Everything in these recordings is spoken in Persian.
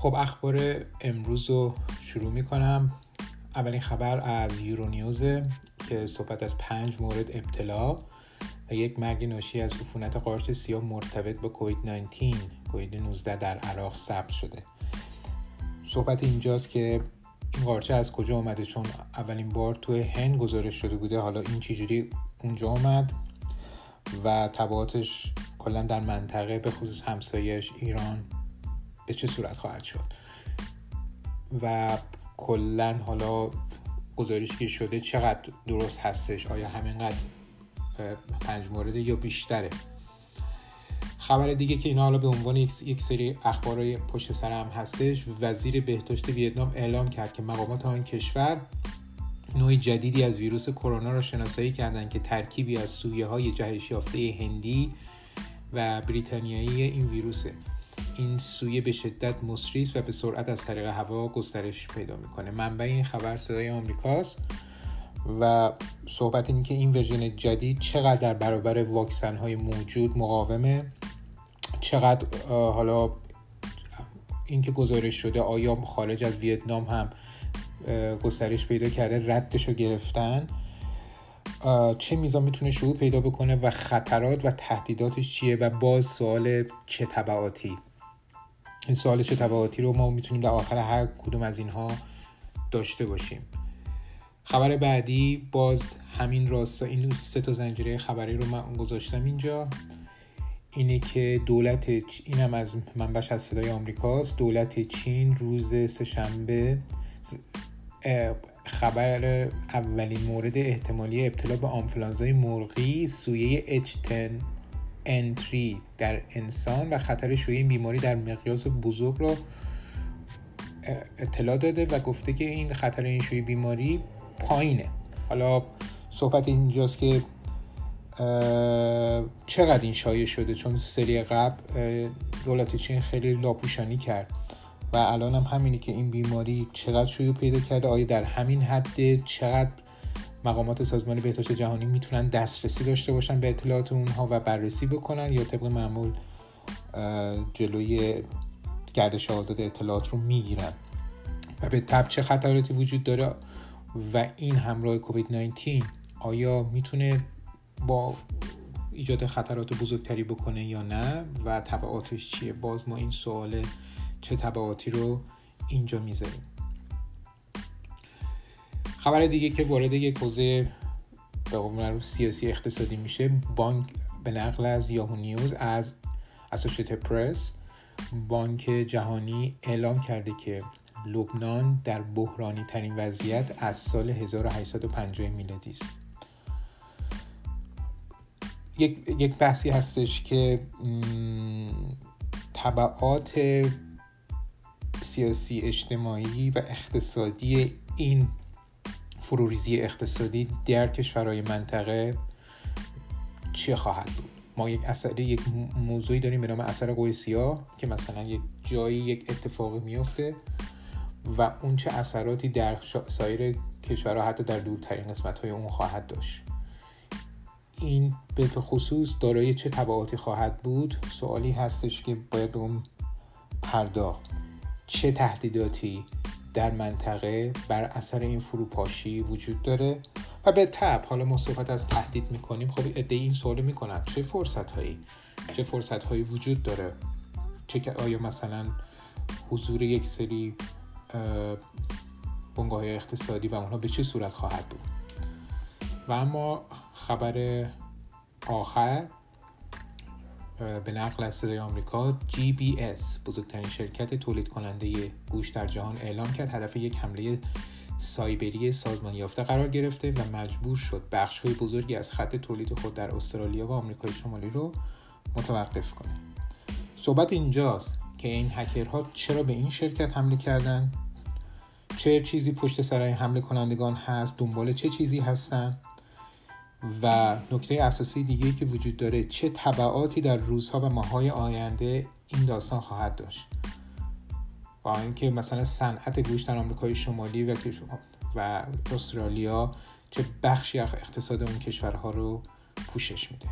خب اخبار امروز رو شروع می‌کنم. اولین خبر از یورونیوزه که صحبت از پنج مورد ابتلا و یک مرگ ناشی از عفونت قارچ سیاه مرتبط با کووید 19 کووید 19 در عراق ثبت شده. صحبت اینجاست که این قارچه از کجا آمده چون اولین بار توی هند گزارش شده بوده. حالا این چجوری اونجا آمد و تبعاتش کلا در منطقه به خصوص همسایش ایران. به چه صورت خواهد شد. و کلا حالا گزارش که شده چقدر درست هستش آیا همینقدر پنج مورد یا بیشتره. خبر دیگه که اینا حالا به عنوان یک سری اخبار پشت سر هم هستش وزیر بهداشت ویتنام اعلام کرد که مقامات آن کشور نوع جدیدی از ویروس کرونا را شناسایی کردند که ترکیبی از سویه های جهش یافته هندی و بریتانیایی این ویروسه. این سویه به شدت مصری و به سرعت از طریق هوا گسترش پیدا می‌کنه. منبع این خبر صدای آمریکاست و صحبت این که این ورژن جدید چقدر در برابر واکسن های موجود مقاومه چقدر حالا اینکه گزارش شده آیا خارج از ویتنام هم گسترش پیدا کرده ردش رو گرفتن چه میزان می‌تونه شروع پیدا بکنه و خطرات و تهدیداتش چیه و باز سوال چه طبعاتی؟ این سوال چه طبعاتی رو ما می‌تونیم در آخر هر کدوم از اینها داشته باشیم. خبر بعدی باز همین راستا این سه تا زنجیره خبری رو من گذاشتم اینجا. اینه که دولت اینم از منبعش از صدای آمریکاست. دولت چین روز سهشنبه خبر اولین مورد احتمالی ابتلا به آنفلانزای مرغی سویه H10 N3 در انسان و خطر شیوع این بیماری در مقیاس بزرگ را اطلاع داده و گفته که این خطر این شیوع بیماری پایینه. حالا صحبت اینجاست که چقدر این شایع شده؟ چون سری قبل دولت چین خیلی لاپوشانی کرد و الان هم همینه که این بیماری چقدر شیوع پیدا کرده؟ آیا در همین حد چقدر مقامات سازمان بهداشت جهانی می‌تونن دسترسی داشته باشن به اطلاعات اونها و بررسی بکنن یا طبق معمول جلوی گردش آزاد اطلاعات رو می‌گیرن. و به تب چه خطراتی وجود داره و این همراه کووید 19 آیا می‌تونه با ایجاد خطرات بزرگتری بکنه یا نه و تبعاتش چیه؟ باز ما این سوال چه تبعاتی رو اینجا می‌ذاریم. خبر دیگه که وارد یک حوزه به قول سیاسی اقتصادی میشه بانک به نقل از یاهو نیوز از اسوشیت پرس بانک جهانی اعلام کرده که لبنان در بحرانی ترین وضعیت از سال 1850 میلادی است. یک،, یک بحثی هستش که طبعات سیاسی اجتماعی و اقتصادی این فروریزی اقتصادی در کشورهای منطقه چه خواهد بود؟ ما یک اثر یک موضوعی داریم به نام اثر قوی سیاه که مثلا یک جایی یک اتفاقی میفته و اون چه اثراتی در سایر کشورها حتی در دورترین قسمت های اون خواهد داشت. این به خصوص دارای چه تبعاتی خواهد بود؟ سوالی هستش که باید به اون پرداخت. چه تهدیداتی در منطقه بر اثر این فروپاشی وجود داره و به تب حالا ما صحبت از تهدید می‌کنیم خب ایده این سوال می‌کنن چه فرصت هایی چه فرصت هایی وجود داره؟ چه آیا مثلا حضور یک سری بنگاه اقتصادی و اونها به چه صورت خواهد بود؟ و اما خبر آخر به نقل از صدای آمریکا GBS بزرگترین شرکت تولید کننده گوش در جهان اعلام کرد هدف یک حمله سایبری سازمان یافته قرار گرفته و مجبور شد بخش های بزرگی از خط تولید خود در استرالیا و آمریکای شمالی رو متوقف کنه. صحبت اینجاست که این هکرها چرا به این شرکت حمله کردن؟ چه چیزی پشت سر حمله کنندگان هست؟ دنبال چه چیزی هستن؟ و نکته اساسی دیگه که وجود داره چه طبعاتی در روزها و ماهای آینده این داستان خواهد داشت. با اینکه مثلا صنعت گوشت در آمریکای شمالی و و استرالیا چه بخشی از اقتصاد اون کشورها رو پوشش میده.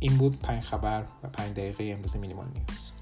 این بود پنج خبر و پنج دقیقه امروز مینیمال نیوز.